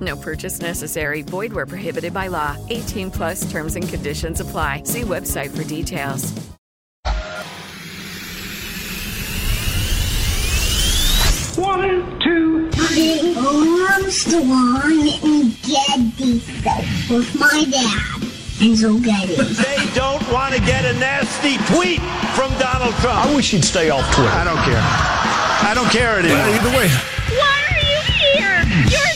No purchase necessary. Void where prohibited by law. 18 plus terms and conditions apply. See website for details. One, two, three. Armstrong and Getty with my dad. And so Getty. They don't want to get a nasty tweet from Donald Trump. I wish he'd stay off Twitter. I don't care. I don't care anymore. Well, either way. Why are you here? You're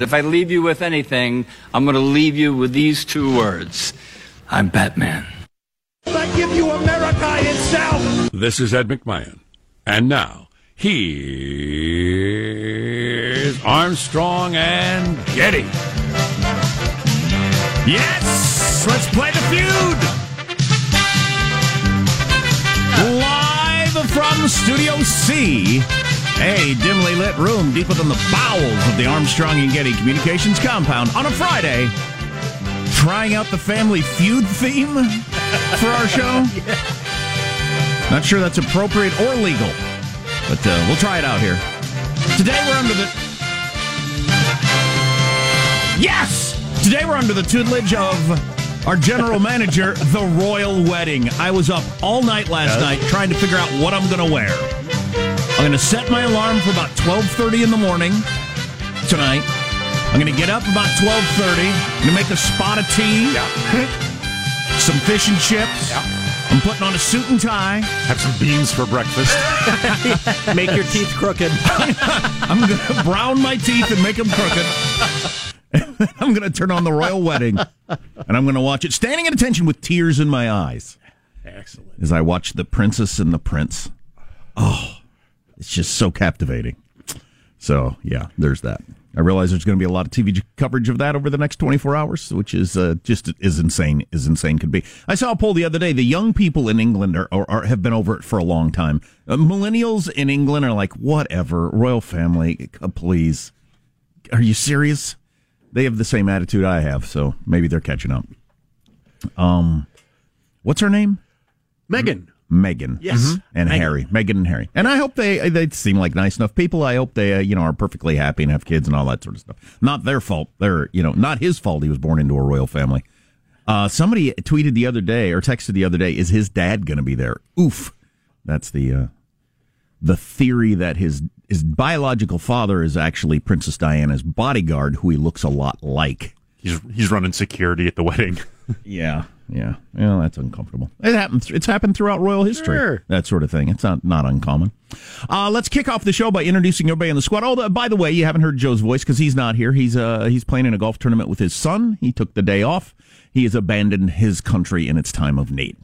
If I leave you with anything, I'm going to leave you with these two words. I'm Batman. I give you America itself. This is Ed McMahon. And now, here's Armstrong and Getty. Yes! Let's play the feud! Live from Studio C, a dimly lit room deeper than the bowels of the Armstrong and Getty Communications compound on a Friday trying out the Family Feud theme for our show. Not sure that's appropriate or legal, but uh, we'll try it out here. Today we're under the. Yes! Today we're under the tutelage of our general manager, The Royal Wedding. I was up all night last night trying to figure out what I'm going to wear. I'm going to set my alarm for about 12:30 in the morning tonight. I'm going to get up about 12:30. I'm going to make a spot of tea. Some fish and chips. I'm putting on a suit and tie. Have some beans for breakfast. Make your teeth crooked. I'm going to brown my teeth and make them crooked. I'm going to turn on the royal wedding, and I'm going to watch it standing at attention with tears in my eyes. Excellent. As I watch the princess and the prince. Oh, it's just so captivating. So yeah, there's that. I realize there's going to be a lot of TV coverage of that over the next 24 hours, which is uh, just as insane as insane could be. I saw a poll the other day. The young people in England are, are, are have been over it for a long time. Uh, millennials in England are like, whatever, royal family, uh, please. Are you serious? They have the same attitude I have, so maybe they're catching up. Um, what's her name? Meghan. Meghan, Yes. Mhm. and Meghan. Harry, Meghan and Harry, and I hope they they seem like nice enough people. I hope they uh, you know are perfectly happy and have kids and all that sort of stuff. Not their fault. They're you know not his fault. He was born into a royal family. Uh, somebody tweeted the other day or texted the other day, "Is his dad going to be there?" Oof, that's the uh, the theory that his his biological father is actually Princess Diana's bodyguard, who he looks a lot like. He's he's running security at the wedding. yeah, yeah. Well, that's uncomfortable. It happens. It's happened throughout royal history. Sure. That sort of thing. It's not not uncommon. Uh, let's kick off the show by introducing everybody in the squad. Oh, the, by the way, you haven't heard Joe's voice because he's not here. He's uh he's playing in a golf tournament with his son. He took the day off. He has abandoned his country in its time of need.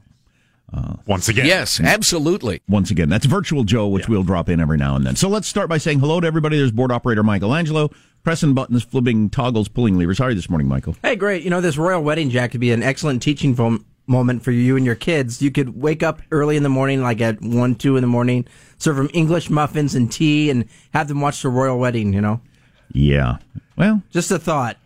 Uh, Once again, yes, absolutely. Once again, that's virtual Joe, which yeah. we'll drop in every now and then. So let's start by saying hello to everybody. There's board operator Michael Angelo, pressing buttons, flipping toggles, pulling levers. How are you this morning, Michael? Hey, great. You know, this royal wedding jack could be an excellent teaching vom- moment for you and your kids. You could wake up early in the morning, like at 1, 2 in the morning, serve them English muffins and tea, and have them watch the royal wedding, you know? Yeah. Well, just a thought.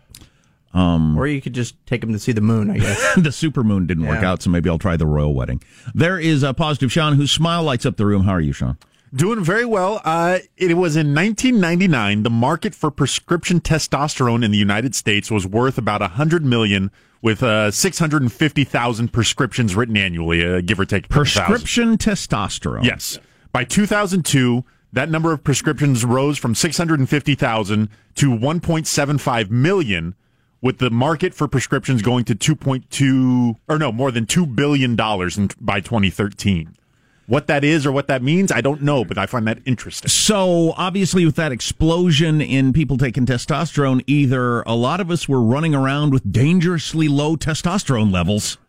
Um, or you could just take them to see the moon, I guess. the super moon didn't yeah. work out, so maybe I'll try the royal wedding. There is a positive Sean whose smile lights up the room. How are you, Sean? Doing very well. Uh, it was in 1999. The market for prescription testosterone in the United States was worth about 100 million, with uh, 650,000 prescriptions written annually, uh, give or take. Prescription testosterone. Yes. By 2002, that number of prescriptions rose from 650,000 to 1.75 million with the market for prescriptions going to 2.2 or no, more than 2 billion dollars by 2013. What that is or what that means, I don't know, but I find that interesting. So, obviously, with that explosion in people taking testosterone, either a lot of us were running around with dangerously low testosterone levels,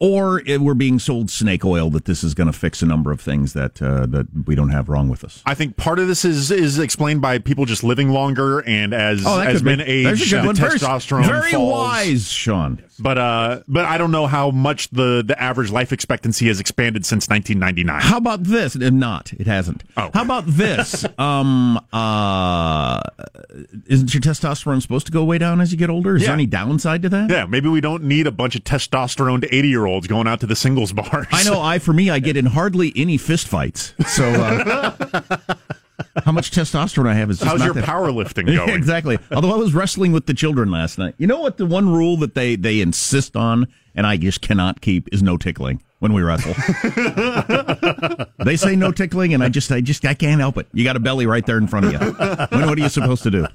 or we're being sold snake oil that this is going to fix a number of things that uh, that we don't have wrong with us. I think part of this is is explained by people just living longer and as oh, as men be. age, the testosterone very, very falls. wise, Sean. But uh, but I don't know how much the the average life expectancy has expanded since 1999. How about this? Not, it hasn't. Oh. How about this? um, uh, isn't your testosterone supposed to go way down as you get older? Is Yeah. there any downside to that? Yeah, maybe we don't need a bunch of testosterone to 80 year olds going out to the singles bars. I know. I for me, I get in hardly any fist fights. So, uh, how much testosterone I have is just How's not your that- powerlifting going? exactly. Although I was wrestling with the children last night. You know what? The one rule that they they insist on, and I just cannot keep, is no tickling when we wrestle. they say no tickling, and I just I just I can't help it. You got a belly right there in front of you. When, what are you supposed to do?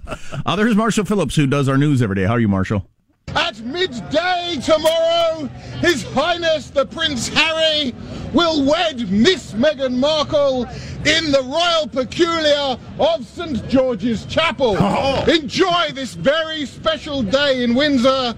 Uh, there's Marshall Phillips, who does our news every day. How are you, Marshall? At midday tomorrow, His Highness the Prince Harry will wed Miss Meghan Markle in the Royal Peculiar of St George's Chapel. Oh. Enjoy this very special day in Windsor,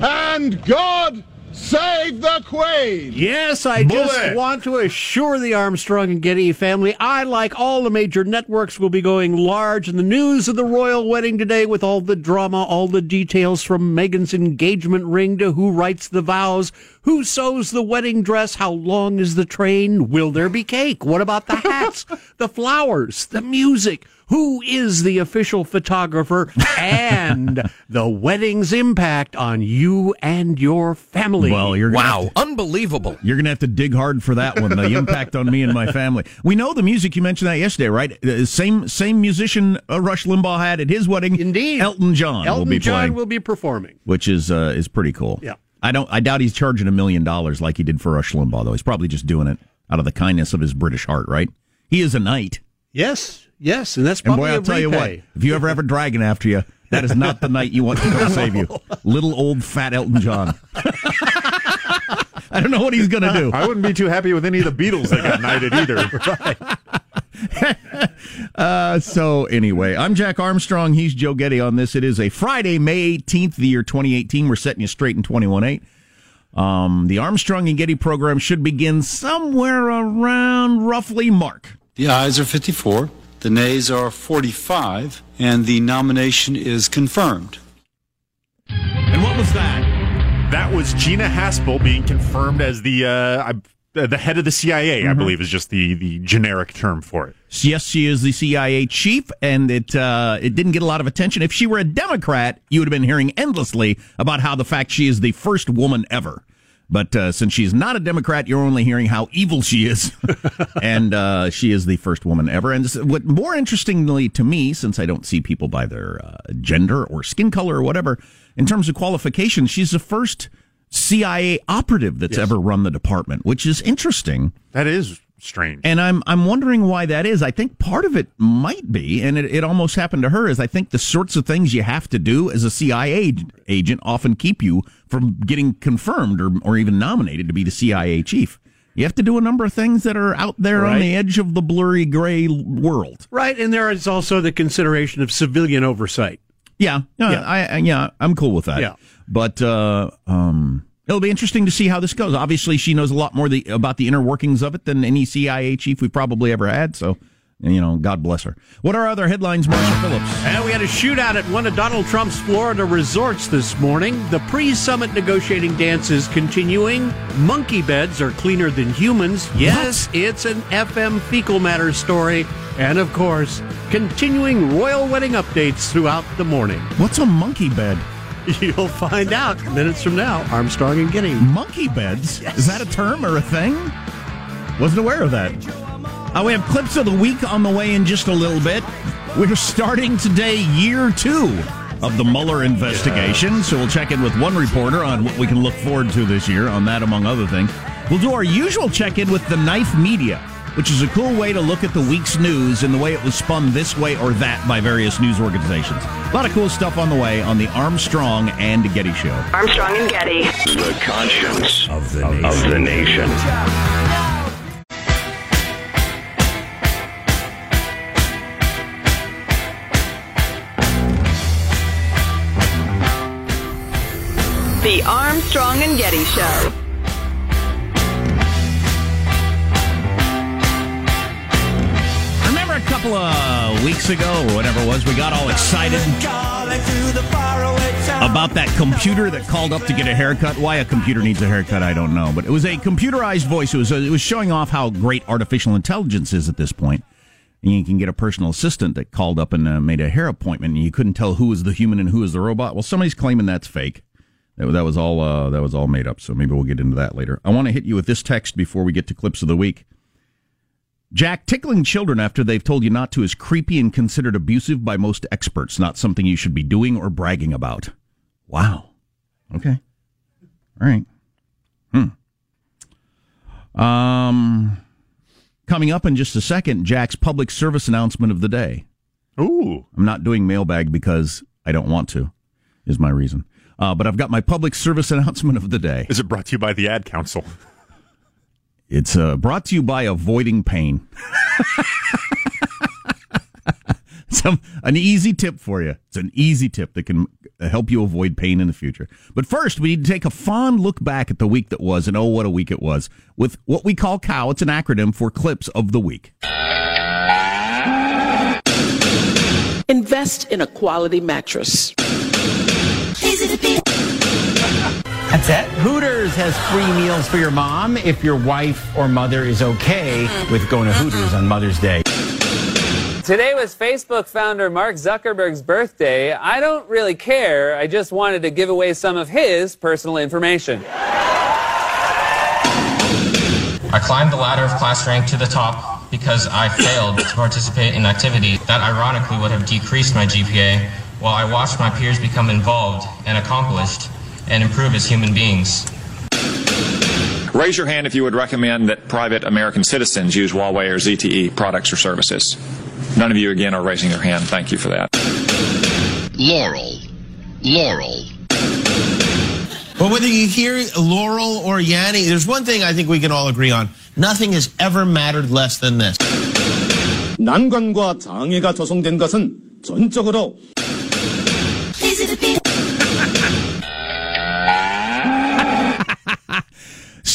and God save the Queen. Yes, I just want to assure the Armstrong and Getty family, I, like all the major networks, will be going large in the news of the royal wedding today with all the drama, all the details from Meghan's engagement ring to who writes the vows, who sews the wedding dress, how long is the train, will there be cake, what about the hats, the flowers, the music, who is the official photographer, and the wedding's impact on you and your family. Well, you're gonna Wow, to- unbelievable. You're going to have to dig hard for that one. The impact on me and my family. We know the music. You mentioned that yesterday, right? Uh, same same musician uh, Rush Limbaugh had at his wedding. Indeed, Elton John Elton will be John playing, will be performing. which is uh, is pretty cool. Yeah. I don't. I doubt he's charging a million dollars like he did for Rush Limbaugh, though. He's probably just doing it out of the kindness of his British heart, right? He is a knight, Yes, yes, and that's and boy, I'll a tell you what: if you ever have a dragon after you, that is not the knight you want to come save you. Little old fat Elton John. I don't know what he's going to do. I wouldn't be too happy with any of the Beatles that got knighted either. Uh, so anyway, I'm Jack Armstrong. He's Joe Getty on this. It is a Friday, May 18th, the year 2018. We're setting you straight in 21.8. Um, the Armstrong and Getty program should begin somewhere around roughly Mark. The ayes are 54, the nays are 45, and the nomination is confirmed. And what was that? That was Gina Haspel being confirmed as the uh, uh, the head of the CIA. Mm-hmm. I believe is just the the generic term for it. Yes, she is the CIA chief, and it uh, it didn't get a lot of attention. If she were a Democrat, you would have been hearing endlessly about how the fact she is the first woman ever. But uh, since she's not a Democrat, you're only hearing how evil she is, and uh, she is the first woman ever. And what more interestingly to me, since I don't see people by their uh, gender or skin color or whatever, in terms of qualifications, she's the first CIA operative that's ever run the department, which is interesting. That is strange. And I'm I'm wondering why that is. I think part of it might be, and it, it almost happened to her, is I think the sorts of things you have to do as a CIA agent often keep you from getting confirmed or, or even nominated to be the CIA chief. You have to do a number of things that are out there on the edge of the blurry gray world. Right, and there is also the consideration of civilian oversight. Yeah, yeah, Yeah. I, I yeah, I'm cool with that. Yeah. but uh, um, it'll be interesting to see how this goes. Obviously, she knows a lot more the, about the inner workings of it than any CIA chief we've probably ever had. So, you know, God bless her. What are other headlines, Marshall Phillips? And we had a shootout at one of Donald Trump's Florida resorts this morning. The pre summit negotiating dance is continuing. Monkey beds are cleaner than humans. Yes, it's an FM fecal matter story. And of course, continuing royal wedding updates throughout the morning. What's a monkey bed? You'll find out minutes from now. Armstrong and Getty. Monkey beds? Is that a term or a thing? Wasn't aware of that. Uh, we have clips of the week on the way in just a little bit. We're starting today year two of the Mueller investigation, so we'll check in with one reporter on what we can look forward to this year on that, among other things. We'll do our usual check in with the Knife Media, which is a cool way to look at the week's news and the way it was spun this way or that by various news organizations. A lot of cool stuff on the way on the Armstrong and Getty Show. Armstrong and Getty. The conscience of the nation. Of the nation. The Armstrong and Getty Show. Weeks ago or whatever it was, we got all excited about that computer that called up to get a haircut. Why a computer needs a haircut, I don't know. But it was a computerized voice. It was, it was showing off how great artificial intelligence is at this point. And you can get a personal assistant that called up and uh, made a hair appointment, and you couldn't tell who was the human and who was the robot. Well, somebody's claiming that's fake. That, was all. Uh, that was all made up. So maybe we'll get into that later. I want to hit you with this text before we get to clips of the week. Jack, tickling children after they've told you not to is creepy and considered abusive by most experts, not something you should be doing or bragging about. Wow. Okay. All right. Hmm. Um, coming up in just a second, Jack's public service announcement of the day. Ooh. I'm not doing mailbag because I don't want to, is my reason. Uh, but I've got my public service announcement of the day. Is it brought to you by the Ad Council? It's uh, brought to you by Avoiding Pain. Some an easy tip for you. It's an easy tip that can help you avoid pain in the future. But first, we need to take a fond look back at the week that was, and oh, what a week it was, with what we call COW. It's an acronym for Clips of the Week. Invest in a quality mattress. That's it. Hooters has free meals for your mom if your wife or mother is okay mm-hmm. with going to mm-hmm. Hooters on Mother's Day. Today was Facebook founder Mark Zuckerberg's birthday. I don't really care. I just wanted to give away some of his personal information. I climbed the ladder of class rank to the top because I failed to participate in activity that ironically would have decreased my GPA while I watched my peers become involved and accomplished and improve as human beings. Raise your hand if you would recommend that private American citizens use Huawei or ZTE products or services. None of you again are raising your hand. Thank you for that. Laurel. Laurel. But whether you hear Laurel or Yanni, there's one thing I think we can all agree on. Nothing has ever mattered less than this. 난관과 장애가 조성된 것은 전적으로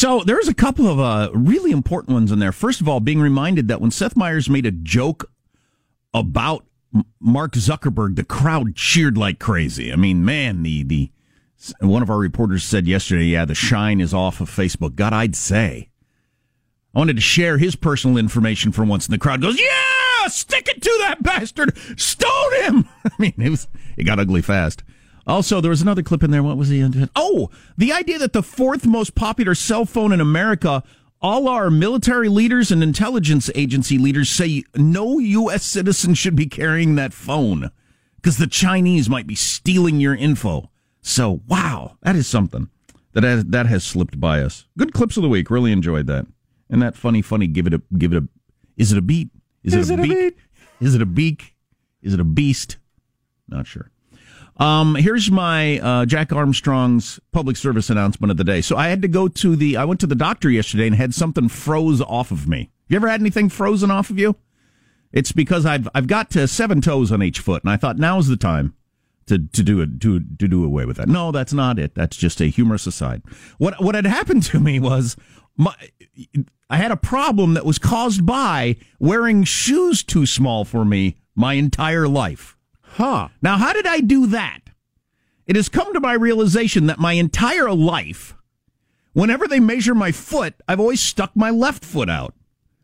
So there's a couple of uh, really important ones in there. First of all, being reminded that when Seth Meyers made a joke about Mark Zuckerberg, the crowd cheered like crazy. I mean, man, the the one of our reporters said yesterday, yeah, the shine is off of Facebook. God, I'd say. I wanted to share his personal information for once, and the crowd goes, "Yeah, stick it to that bastard, stone him." I mean, it was it got ugly fast. Also, there was another clip in there. What was the oh the idea that the fourth most popular cell phone in America, all our military leaders and intelligence agency leaders say no U.S. citizen should be carrying that phone because the Chinese might be stealing your info. So wow, that is something. that has, that has slipped by us. Good clips of the week. Really enjoyed that. And that funny, funny. Give it a give it a. Is it a beat? Is, Is it a it a beak? beat? Is it a beak? Is it a beast? Not sure. Um, here's my uh, Jack Armstrong's public service announcement of the day. So I had to go to the. I went to the doctor yesterday and had something froze off of me. You ever had anything frozen off of you? It's because I've I've got to seven toes on each foot, and I thought now's the time to to do it to to do away with that. No, that's not it. That's just a humorous aside. What what had happened to me was my I had a problem that was caused by wearing shoes too small for me my entire life. Huh. Now, how did I do that? It has come to my realization that my entire life, whenever they measure my foot, I've always stuck my left foot out.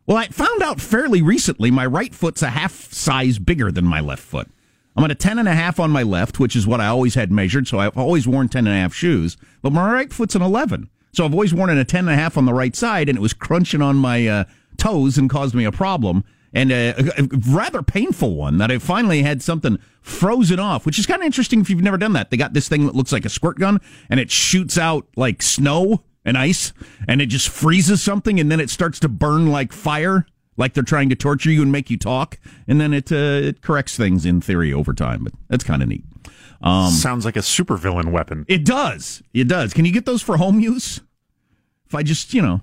Well, I found out fairly recently my right foot's a half size bigger than my left foot. I'm at a 10 and a half on my left, which is what I always had measured, so I've always worn 10 and a half shoes, but my right foot's an 11. So I've always worn a 10 and a half on the right side, and it was crunching on my uh, toes and caused me a problem. And uh, a, a rather painful one that I finally had something frozen off, which is kind of interesting if you've never done that. They got this thing that looks like a squirt gun, and it shoots out like snow and ice, and it just freezes something, and then it starts to burn like fire, like they're trying to torture you and make you talk, and then it uh, it corrects things in theory over time. But that's kind of neat. Um, Sounds like a supervillain weapon. it does. It does. Can you get those for home use? If I just, you know,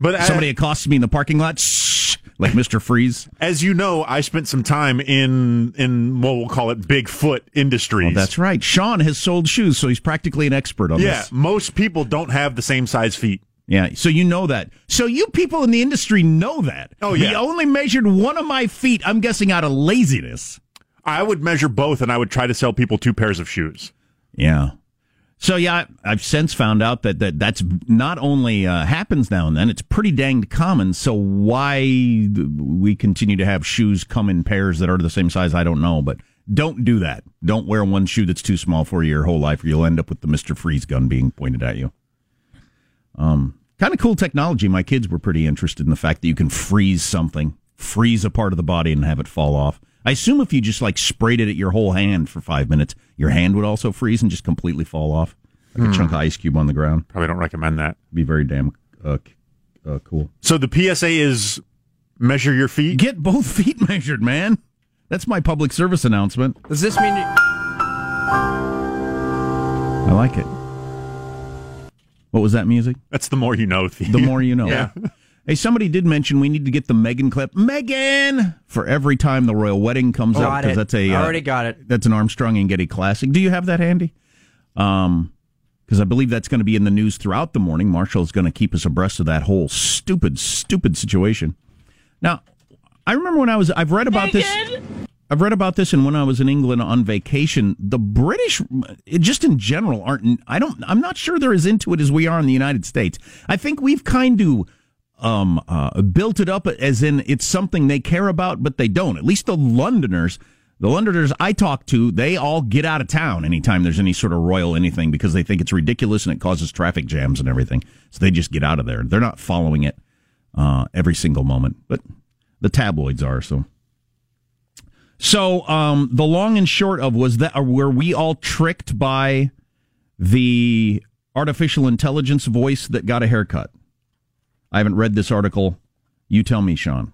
But I- somebody accosts me in the parking lot, shh, like Mister Freeze. As you know, I spent some time in in what we'll call it Bigfoot industries. Oh, that's right. Sean has sold shoes, so he's practically an expert on yeah, this. Yeah, most people don't have the same size feet. Yeah, so you know that. So you people in the industry know that. Oh, yeah. He only measured one of my feet, I'm guessing out of laziness. I would measure both, and I would try to sell people two pairs of shoes. Yeah. So yeah, I've since found out that, that that's not only uh, happens now and then; it's pretty danged common. So why we continue to have shoes come in pairs that are the same size, I don't know. But don't do that. Don't wear one shoe that's too small for you your whole life, or you'll end up with the Mister Freeze gun being pointed at you. Um, kind of cool technology. My kids were pretty interested in the fact that you can freeze something, freeze a part of the body, and have it fall off. I assume if you just like sprayed it at your whole hand for five minutes, your hand would also freeze and just completely fall off, like Hmm. a chunk of ice cube on the ground. Probably don't recommend that. Be very damn uh, uh, cool. So the PSA is measure your feet. Get both feet measured, man. That's my public service announcement. Does this mean I like it. What was that music? That's the more you know. The more you know. Yeah. Hey, somebody did mention we need to get the Megan clip. Megan for every time the royal wedding comes Got out because it. that's a uh, Already got it. That's an Armstrong and Getty classic. Do you have that handy? Um, because I believe that's going to be in the news throughout the morning. Marshall is going to keep us abreast of that whole stupid, stupid situation. Now, I remember when I was. I've read about this. I've read about this, and when I was in England on vacation, the British, just in general, aren't. I don't. I'm not sure they're as into it as we are in the United States. I think we've kind of um, uh, built it up as in it's something they care about, but they don't. At least the Londoners, the Londoners I talk to, they all get out of town anytime there's any sort of royal anything because they think it's ridiculous and it causes traffic jams and everything. So they just get out of there. They're not following it uh, every single moment, but the tabloids are. So, so um, the long and short of was that uh, were we all tricked by the artificial intelligence voice that got a haircut? I haven't read this article. You tell me, Sean.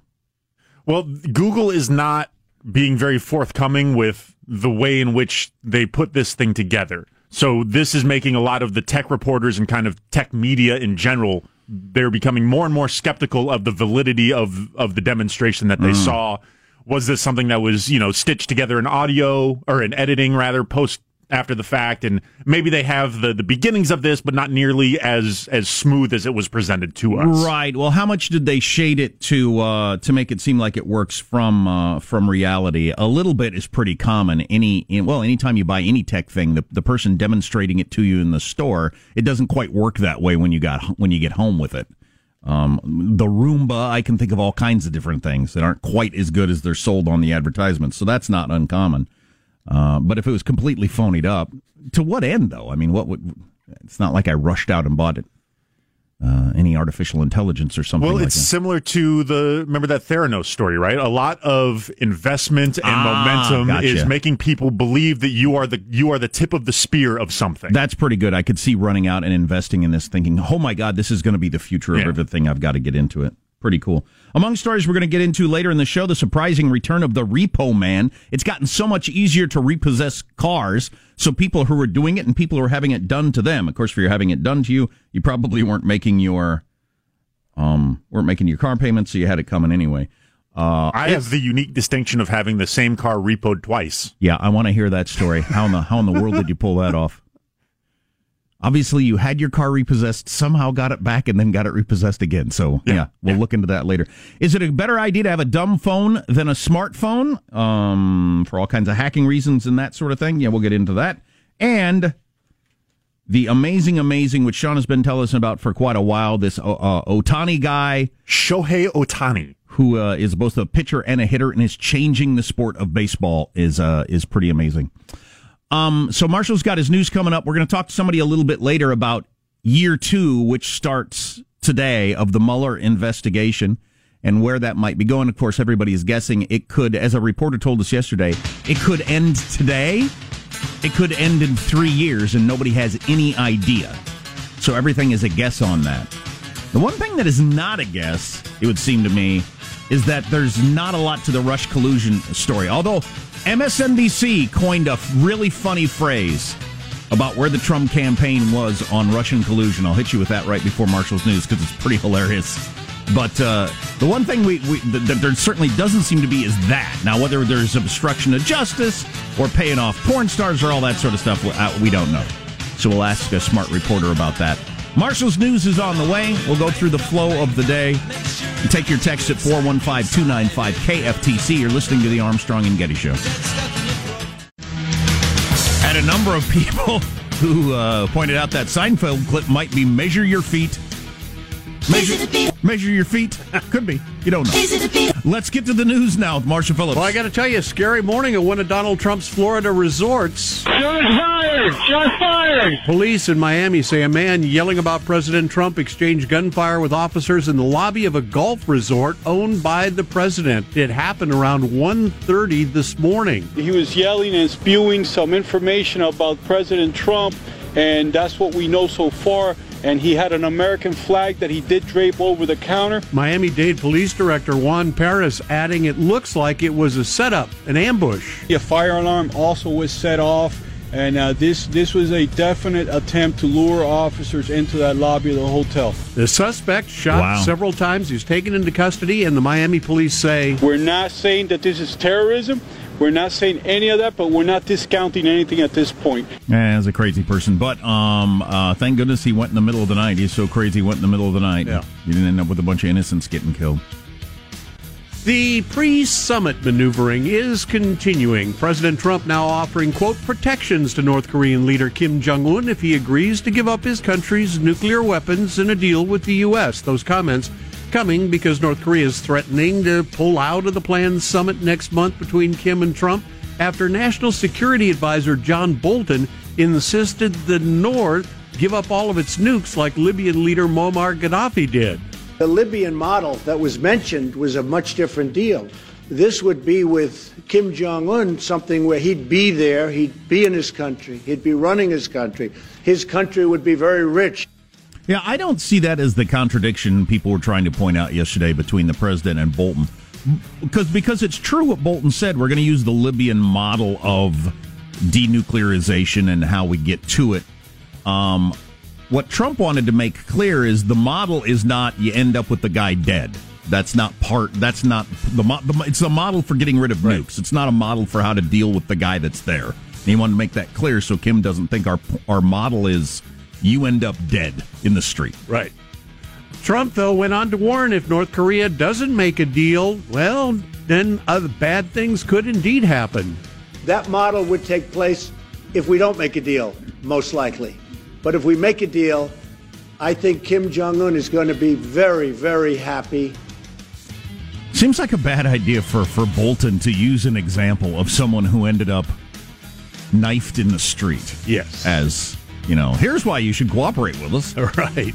Well, Google is not being very forthcoming with the way in which they put this thing together. So this is making a lot of the tech reporters and kind of tech media in general they're becoming more and more skeptical of the validity of of the demonstration that they Mm. saw. Was this something that was, you know, stitched together in audio or in editing rather post after the fact and maybe they have the the beginnings of this but not nearly as as smooth as it was presented to us. Right. Well, how much did they shade it to uh, to make it seem like it works from uh, from reality? A little bit is pretty common. Any well, anytime you buy any tech thing, the the person demonstrating it to you in the store, it doesn't quite work that way when you got when you get home with it. Um, the Roomba, I can think of all kinds of different things that aren't quite as good as they're sold on the advertisements. So that's not uncommon. Uh, but if it was completely phonied up, to what end though? I mean, what would? It's not like I rushed out and bought it uh, any artificial intelligence or something. Well, like it's that. similar to the remember that Theranos story, right? A lot of investment and Ah, momentum gotcha. is making people believe that you are the you are the tip of the spear of something. That's pretty good. I could see running out and investing in this, thinking, "Oh my God, this is going to be the future of Yeah. everything. I've got to get into it." Pretty cool. Among stories we're going to get into later in the show, the surprising return of the repo man. It's gotten so much easier to repossess cars. So people who are doing it and people who are having it done to them. Of course, if you're having it done to you, you probably weren't making your um weren't making your car payments, so you had it coming anyway. Uh, I have the unique distinction of having the same car repoed twice. yeah, I want to hear that story. How in the how in the world did you pull that off? Obviously, you had your car repossessed, somehow got it back, and then got it repossessed again. So, yeah, we'll look into that later. Is it a better idea to have a dumb phone than a smartphone um, for all kinds of hacking reasons and that sort of thing? Yeah, we'll get into that. And the amazing, amazing, which Sean has been telling us about for quite a while, this uh, uh, Otani guy. Shohei Otani. Who uh, is both a pitcher and a hitter and is changing the sport of baseball is uh, is pretty amazing. Um, so Marshall's got his news coming up. We're going to talk to somebody a little bit later about year two, which starts today of the Mueller investigation and where that might be going. Of course, everybody is guessing it could, as a reporter told us yesterday, it could end today. It could end in three years and nobody has any idea. So everything is a guess on that. The one thing that is not a guess, it would seem to me, is that there's not a lot to the Rush collusion story. Although MSNBC coined a really funny phrase about where the Trump campaign was on Russian collusion. I'll hit you with that right before Marshall's news because it's pretty hilarious. But uh, the one thing we, we that there certainly doesn't seem to be is that. Now, whether there's obstruction of justice or paying off porn stars or all that sort of stuff, we- uh, we don't know. So we'll ask a smart reporter about that. Marshall's news is on the way. We'll go through the flow of the day. You take your text at 415 295 KFTC. You're listening to the Armstrong and Getty Show. Had a number of people who uh, pointed out that Seinfeld clip might be measure your feet. Measure, measure your feet. Could be. You don't know. Let's get to the news now with Marshall Phillips. Well, I got to tell you, a scary morning at one of Donald Trump's Florida resorts. Shots fired! Shots fired! Police in Miami say a man yelling about President Trump exchanged gunfire with officers in the lobby of a golf resort owned by the president. It happened around 1.30 this morning. He was yelling and spewing some information about President Trump, and that's what we know so far. And he had an American flag that he did drape over the counter. Miami-Dade Police Director Juan Perez adding it looks like it was a setup, an ambush. A fire alarm also was set off, and uh, this this was a definite attempt to lure officers into that lobby of the hotel. The suspect shot Wow. several times. He's taken into custody, and the Miami police say We're not saying that this is terrorism. We're not saying any of that, but we're not discounting anything at this point. As a crazy person, but um, uh, thank goodness he went in the middle of the night. He's so crazy, he went in the middle of the night. Yeah. He didn't end up with a bunch of innocents getting killed. The pre summit maneuvering is continuing. President Trump now offering, quote, protections to North Korean leader Kim Jong un if he agrees to give up his country's nuclear weapons in a deal with the U.S. Those comments coming because North Korea is threatening to pull out of the planned summit next month between Kim and Trump after National Security Advisor John Bolton insisted the North give up all of its nukes like Libyan leader Muammar Gaddafi did. The Libyan model that was mentioned was a much different deal. This would be with Kim Jong un something where he'd be there, he'd be in his country, he'd be running his country. His country would be very rich. Yeah, I don't see that as the contradiction people were trying to point out yesterday between the president and Bolton. Because because it's true what Bolton said, we're going to use the Libyan model of denuclearization and how we get to it. Um, what Trump wanted to make clear is the model is not you end up with the guy dead. That's not part. That's not the, the. It's a model for getting rid of nukes. It's not a model for how to deal with the guy that's there. And he wanted to make that clear so Kim doesn't think our our model is you end up dead in the street. Right. Trump, though, went on to warn if North Korea doesn't make a deal, well, then other bad things could indeed happen. That model would take place if we don't make a deal, most likely. But if we make a deal, I think Kim Jong un is going to be very, very happy. Seems like a bad idea for, for Bolton to use an example of someone who ended up knifed in the street. Yes. As, you know, here's why you should cooperate with us. Right.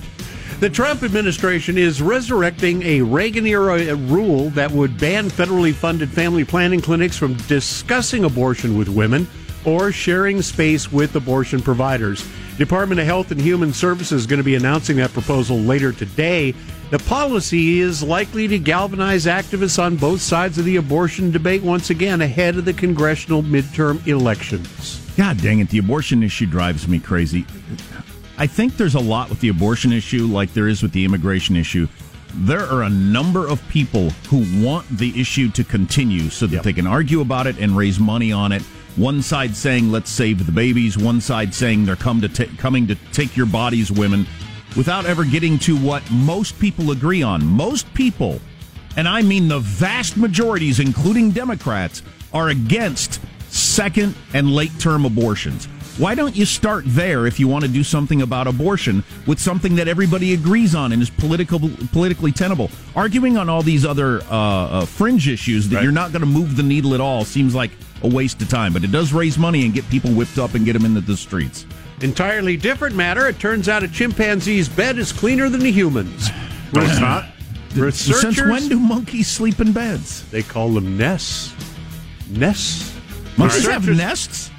The Trump administration is resurrecting a Reagan era rule that would ban federally funded family planning clinics from discussing abortion with women or sharing space with abortion providers. Department of Health and Human Services is going to be announcing that proposal later today. The policy is likely to galvanize activists on both sides of the abortion debate once again ahead of the congressional midterm elections. God dang it, the abortion issue drives me crazy. I think there's a lot with the abortion issue, like there is with the immigration issue. There are a number of people who want the issue to continue so that they can argue about it and raise money on it. One side saying, let's save the babies, one side saying they're come to ta- coming to take your bodies, women, without ever getting to what most people agree on. Most people, and I mean the vast majorities, including Democrats, are against second and late term abortions. Why don't you start there if you want to do something about abortion with something that everybody agrees on and is political, politically tenable? Arguing on all these other uh, uh, fringe issues that you're not going to move the needle at all seems like a waste of time, but it does raise money and get people whipped up and get them into the streets. Entirely different matter. It turns out a chimpanzee's bed is cleaner than a human's. No, it's not. Researchers, Since when do monkeys sleep in beds? They call them nests. Nests. Monkeys have Researchers- nests?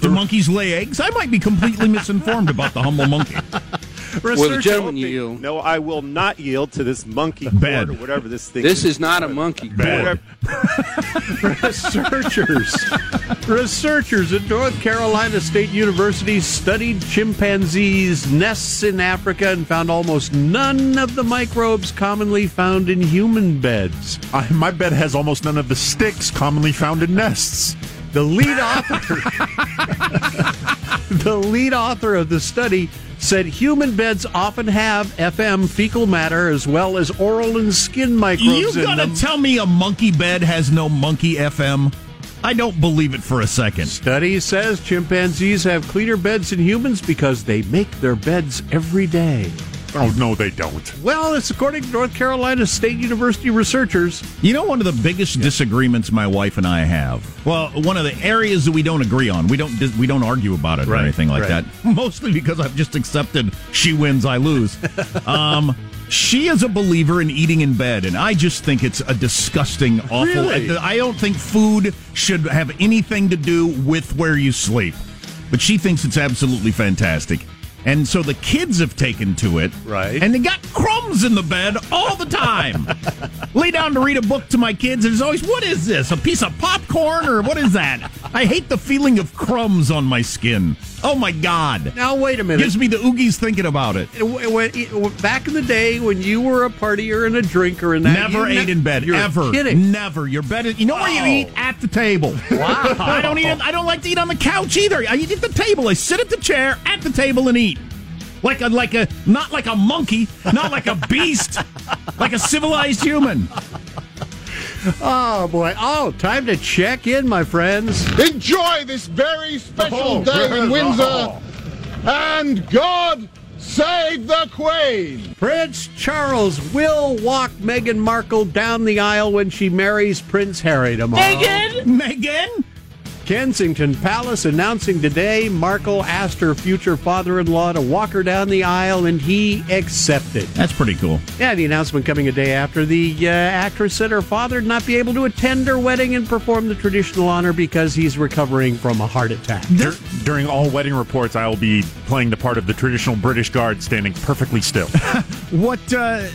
Do monkeys lay eggs? I might be completely misinformed about the humble monkey. Will the gentleman yield? No, I will not yield to this monkey Bed. or whatever this thing This is not a monkey Bed. Researchers. Researchers at North Carolina State University studied chimpanzees' nests in Africa and found almost none of the microbes commonly found in human beds. I, my bed has almost none of the sticks commonly found in nests. The lead author The lead author of the study said human beds often have FM fecal matter as well as oral and skin microbes You gonna them. tell me a monkey bed has no monkey FM? I don't believe it for a second. Study says chimpanzees have cleaner beds than humans because they make their beds every day. Oh, no, they don't. Well, it's according to North Carolina State University researchers. You know, one of the biggest disagreements my wife and I have. Well, one of the areas that we don't agree on. We don't we don't argue about it or anything like right. that. Mostly because I've just accepted she wins, I lose. um, she is a believer in eating in bed, and I just think it's a disgusting, awful. Really? I don't think food should have anything to do with where you sleep, but she thinks it's absolutely fantastic. And so the kids have taken to it. Right. And they got crumbs in the bed all the time. Lay down to read a book to my kids, and there's always, what is this? A piece of popcorn or what is that? I hate the feeling of crumbs on my skin. Oh my God. Now, wait a minute. Gives me the oogies thinking about it. When- back in the day when you were a partier and a drinker and that Never ate ne- in bed You're ever. Kidding. Never. Your bed is. You know where you Oh. eat at the table. Wow. I don't eat. I don't like to eat on the couch either. I eat at the table. I sit at the chair at the table and eat. Like a like a not like a monkey, not like a beast, like a civilized human. Oh boy! Oh, time to check in, my friends. Enjoy this very special Oh, day in Windsor. oh. And God save the Queen. Prince Charles will walk Meghan Markle down the aisle when she marries Prince Harry tomorrow. Megan, Megan. Kensington Palace announcing today Markle asked her future father-in-law to walk her down the aisle, and he accepted. That's pretty cool. Yeah, the announcement coming a day after the uh, actress said her father would not be able to attend her wedding and perform the traditional honor because he's recovering from a heart attack. Dur- during all wedding reports, I will be playing the part of the traditional British guard standing perfectly still. What uh,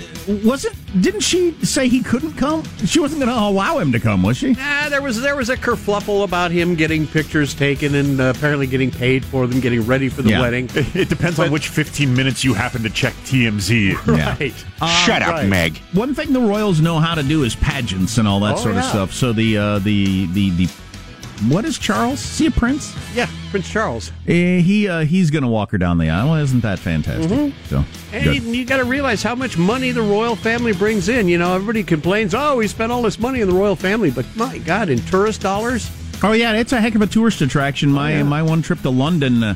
was it? Didn't she say he couldn't come? She wasn't going to allow him to come, was she? Ah, there was there was a kerfluffle about him getting pictures taken and uh, apparently getting paid for them, getting ready for the Yeah. wedding. It depends on which 15 minutes you happen to check TMZ. Right. Shut up, Meg. One thing the Royals know how to do is pageants and all that Oh, sort of yeah. stuff. So the uh, the the the what is Charles? Is he a prince? Yeah, Prince Charles. Eh, he uh, he's going to walk her down the aisle. Isn't that fantastic? Mhm. So And good. you, you got to realize how much money the royal family brings in. You know, everybody complains, "Oh, we spent all this money in the royal family," but my God, in tourist dollars, Oh yeah, it's a heck of a tourist attraction. My yeah. my one trip to London. Uh,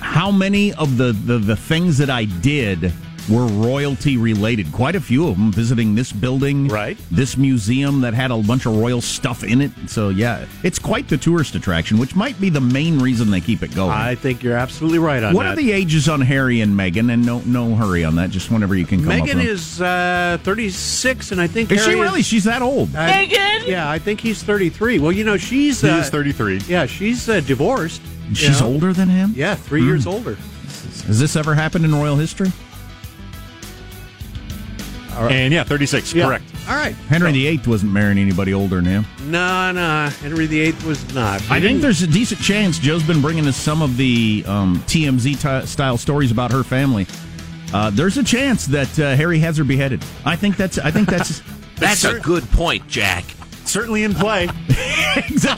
how many of the, the the things that I did were royalty related. Quite a few of them visiting this building, right? This museum that had a bunch of royal stuff in it. So yeah, it's quite the tourist attraction, which might be the main reason they keep it going. I think you're absolutely right on what that. are the ages on Harry and Meghan? And no, no hurry on that. Just whenever you can come up Meghan is uh, 36, and I think Is she Harry really? She's that old. Meghan? Yeah, I think he's 33. Well, you know, she's He uh, is 33. Yeah, she's uh, divorced. you She's know? older than him. Yeah, three Hmm. years older. Has this ever happened in royal history? And yeah, 36, Yeah. correct. All right. Henry VIII wasn't marrying anybody older than him. No, no, Henry VIII was not. I think there's a decent chance Joe's been bringing us some of the um, TMZ t- style stories about her family. Uh, there's a chance that uh, Harry has her beheaded. I think that's. I think that's. That's a good point, Jack. Certainly in play.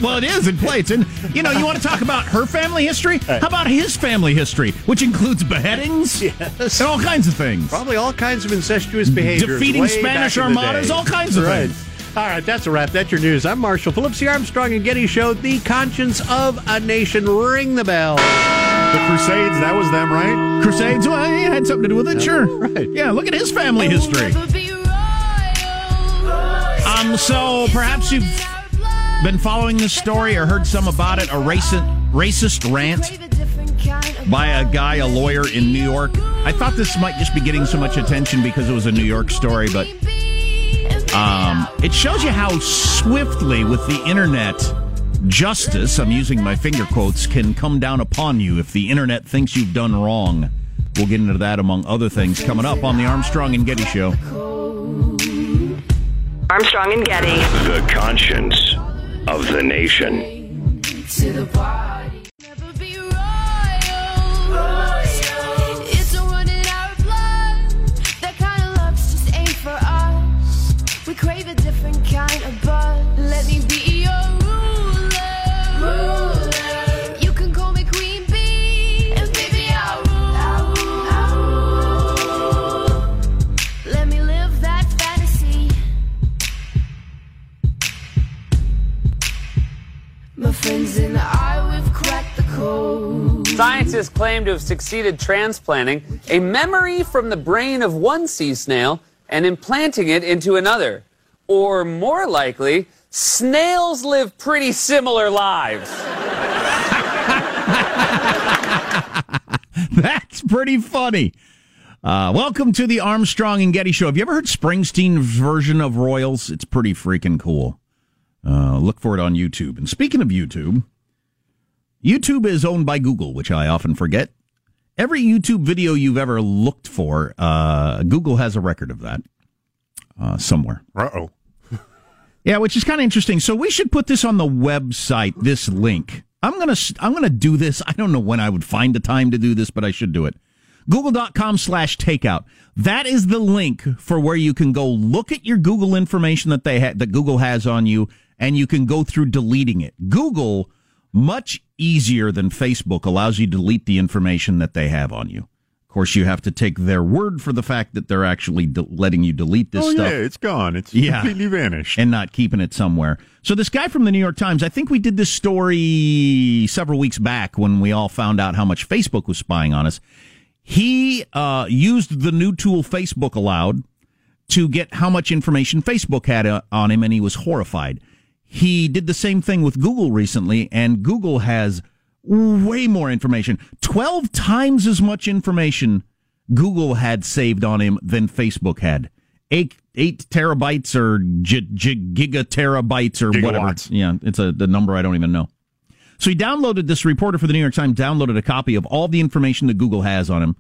Well, it is in play. It's in. You know, you want to talk about her family history? How about his family history, which includes beheadings Yes. and all kinds of things, Probably all kinds of incestuous behaviors. defeating Spanish back in the armadas, all kinds of right. things. All right, that's a wrap. That's your news. I'm Marshall Phillips, the Armstrong and Getty Show, the conscience of a nation. Ring the bell. The Crusades, that was them, right? Crusades. Well, it had something to do with it, sure. Right. Yeah, look at his family history. Um, so perhaps you've been following this story or heard some about it. A racist, racist rant by a guy, a lawyer in New York. I thought this might just be getting so much attention because it was a New York story, but um, it shows you how swiftly, with the internet, justice, I'm using my finger quotes, can come down upon you if the internet thinks you've done wrong. We'll get into that among other things coming up on the Armstrong and Getty Show. Armstrong and Getty. The conscience of the nation. Scientists claim to have succeeded transplanting a memory from the brain of one sea snail and implanting it into another. Or more likely, snails live pretty similar lives. That's pretty funny. Uh, welcome to the Armstrong and Getty Show. Have you ever heard Springsteen's version of Royals? It's pretty freaking cool. Uh, look for it on YouTube. And speaking of YouTube, YouTube is owned by Google, which I often forget. Every YouTube video you've ever looked for, uh, Google has a record of that uh, somewhere. Uh oh. Yeah, which is kind of interesting. So we should put this on the website. This link. I'm gonna I'm gonna do this. I don't know when I would find the time to do this, but I should do it. Google.com slash takeout. That is the link for where you can go look at your Google information that they ha- that Google has on you, and you can go through deleting it. Google much easier than Facebook allows you to delete the information that they have on you. Of course, you have to take their word for the fact that they're actually de- letting you delete this oh, stuff yeah, it's gone. It's Yeah. completely vanished. and not keeping it somewhere. So this guy from the New York Times, I think we did this story several weeks back when we all found out how much Facebook was spying on us. He uh, used the new tool Facebook allowed to get how much information Facebook had uh, on him, and he was horrified. He did the same thing with Google recently, and Google has way more information 12 times as much information Google had saved on him than Facebook had. Eight, eight terabytes or gi- gi- gigaterabytes or whatever. Yeah, it's a the number I don't even know. So he downloaded this reporter for the New York Times downloaded a copy of all the information that Google has on him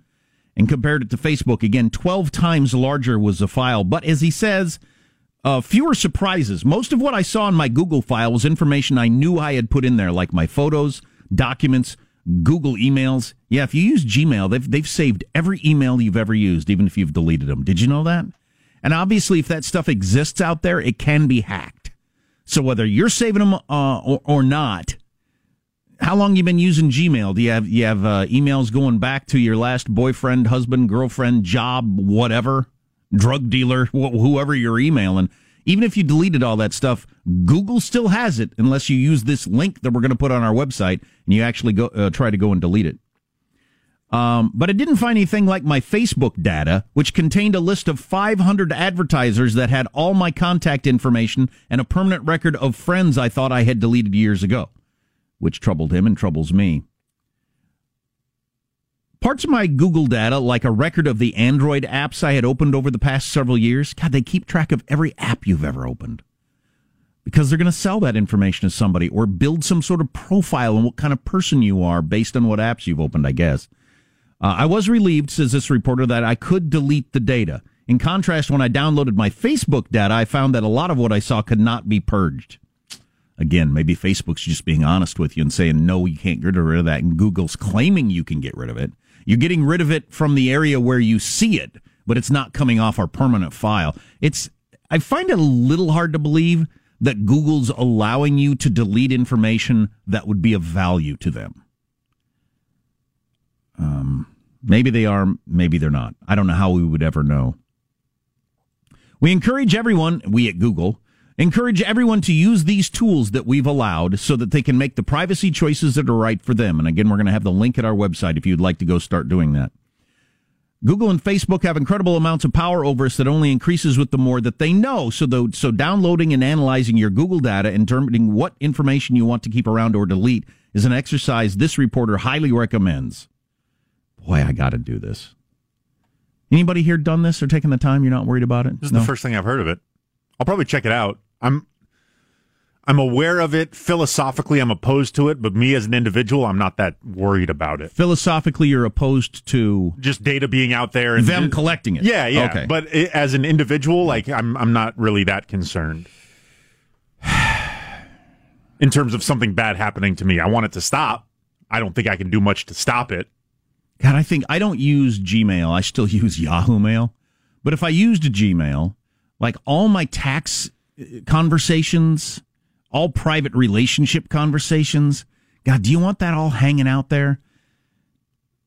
and compared it to Facebook. Again, 12 times larger was the file. But as he says, uh, fewer surprises. Most of what I saw in my Google file was information I knew I had put in there, like my photos, documents, Google emails. Yeah, if you use Gmail, they've, they've saved every email you've ever used, even if you've deleted them. Did you know that? And obviously, if that stuff exists out there, it can be hacked. So whether you're saving them uh, or, or not, how long you been using Gmail? Do you have you have uh, emails going back to your last boyfriend, husband, girlfriend, job, whatever, drug dealer, wh- whoever you're emailing? Even if you deleted all that stuff, Google still has it unless you use this link that we're going to put on our website and you actually go uh, try to go and delete it. Um, but I didn't find anything like my Facebook data, which contained a list of 500 advertisers that had all my contact information and a permanent record of friends I thought I had deleted years ago, which troubled him and troubles me. Parts of my Google data, like a record of the Android apps I had opened over the past several years, God, they keep track of every app you've ever opened because they're going to sell that information to somebody or build some sort of profile on what kind of person you are based on what apps you've opened, I guess. Uh, I was relieved, says this reporter, that I could delete the data. In contrast, when I downloaded my Facebook data, I found that a lot of what I saw could not be purged. Again, maybe Facebook's just being honest with you and saying, no, you can't get rid of that. And Google's claiming you can get rid of it. You're getting rid of it from the area where you see it, but it's not coming off our permanent file. It's, I find it a little hard to believe that Google's allowing you to delete information that would be of value to them. Um, maybe they are, maybe they're not. I don't know how we would ever know. We encourage everyone, we at Google, encourage everyone to use these tools that we've allowed so that they can make the privacy choices that are right for them. And again, we're going to have the link at our website if you'd like to go start doing that. Google and Facebook have incredible amounts of power over us that only increases with the more that they know. So, so downloading and analyzing your Google data and determining what information you want to keep around or delete is an exercise this reporter highly recommends. Boy, I got to do this. Anybody here done this or taken the time? You're not worried about it? This is no? the first thing I've heard of it. I'll probably check it out. I'm I'm aware of it. Philosophically, I'm opposed to it, but me as an individual, I'm not that worried about it. Philosophically, you're opposed to just data being out there and them just, collecting it. Yeah, yeah. Okay. But it, as an individual, like I'm, I'm not really that concerned. In terms of something bad happening to me, I want it to stop. I don't think I can do much to stop it. God, I think I don't use Gmail. I still use Yahoo Mail. But if I used Gmail, like all my tax conversations, all private relationship conversations, God, do you want that all hanging out there?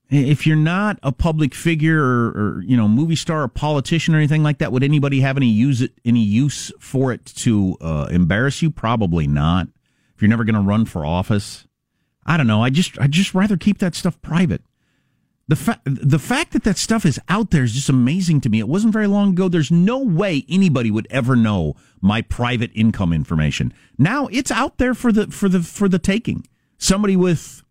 If you're not a public figure or, or you know movie star or politician or anything like that, would anybody have any use it any use for it to uh, embarrass you? Probably not. If you're never going to run for office, I don't know. I just I just rather keep that stuff private. The, fa- the fact that that stuff is out there is just amazing to me. It wasn't very long ago. There's no way anybody would ever know my private income information. Now it's out there for the for the for the taking. Somebody with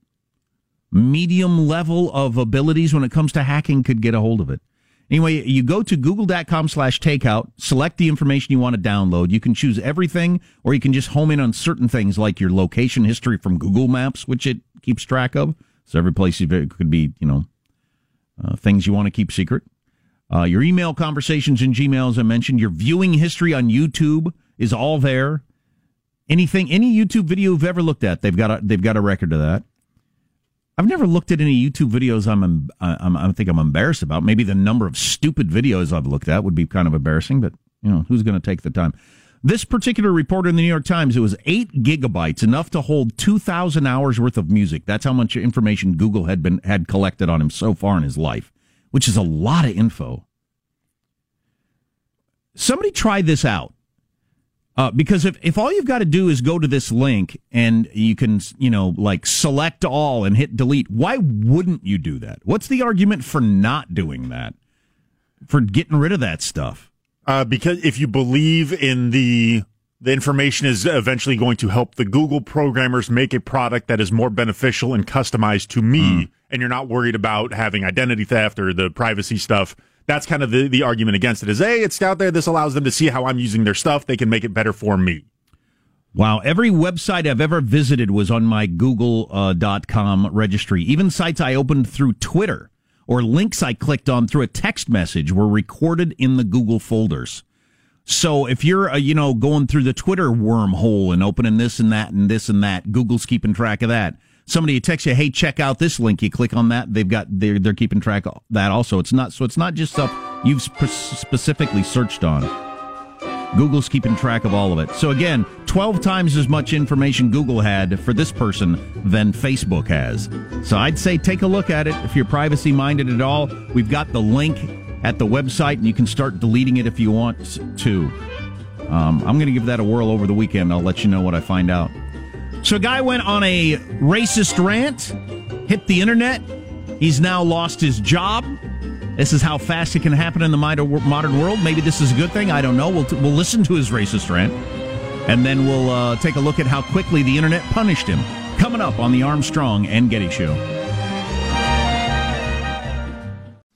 medium level of abilities when it comes to hacking could get a hold of it. Anyway, you go to google.com slash takeout, select the information you want to download. You can choose everything, or you can just home in on certain things like your location history from Google Maps, which it keeps track of. So every place you could be, you know, uh, things you want to keep secret. Uh, your email conversations in Gmail, as I mentioned, your viewing history on YouTube is all there. Anything, any YouTube video you've ever looked at, they've got a, they've got a record of that. I've never looked at any YouTube videos I'm, I'm I think I'm embarrassed about. Maybe the number of stupid videos I've looked at would be kind of embarrassing, but you know who's going to take the time? This particular reporter in the New York Times, it was eight gigabytes, enough to hold two thousand hours worth of music. That's how much information Google had been had collected on him so far in his life, which is a lot of info. Somebody try this out. Uh, because if, if all you've got to do is go to this link and you can, you know, like select all and hit delete, why wouldn't you do that? What's the argument for not doing that? For getting rid of that stuff? Uh, because if you believe in the the information is eventually going to help the Google programmers make a product that is more beneficial and customized to me, mm. and you're not worried about having identity theft or the privacy stuff. That's kind of the, the argument against it is, hey, it's out there. This allows them to see how I'm using their stuff. They can make it better for me. Wow. Every website I've ever visited was on my google.com uh, registry. Even sites I opened through Twitter or links I clicked on through a text message were recorded in the Google folders. So if you're, uh, you know, going through the Twitter wormhole and opening this and that and this and that, Google's keeping track of that. Somebody texts you, "Hey, check out this link." You click on that, they've got they're they're keeping track of that also. It's not so it's not just stuff you've sp- specifically searched on. Google's keeping track of all of it. So again, 12 times as much information Google had for this person than Facebook has. So I'd say take a look at it if you're privacy minded at all. We've got the link at the website and you can start deleting it if you want to. Um, I'm going to give that a whirl over the weekend. I'll let you know what I find out. So a guy went on a racist rant, hit the internet, He's now lost his job. This is how fast it can happen in the modern world. Maybe this is a good thing. I don't know. We'll, t- we'll listen to his racist rant, and then we'll uh, take a look at how quickly the internet punished him. Coming up on the Armstrong and Getty Show.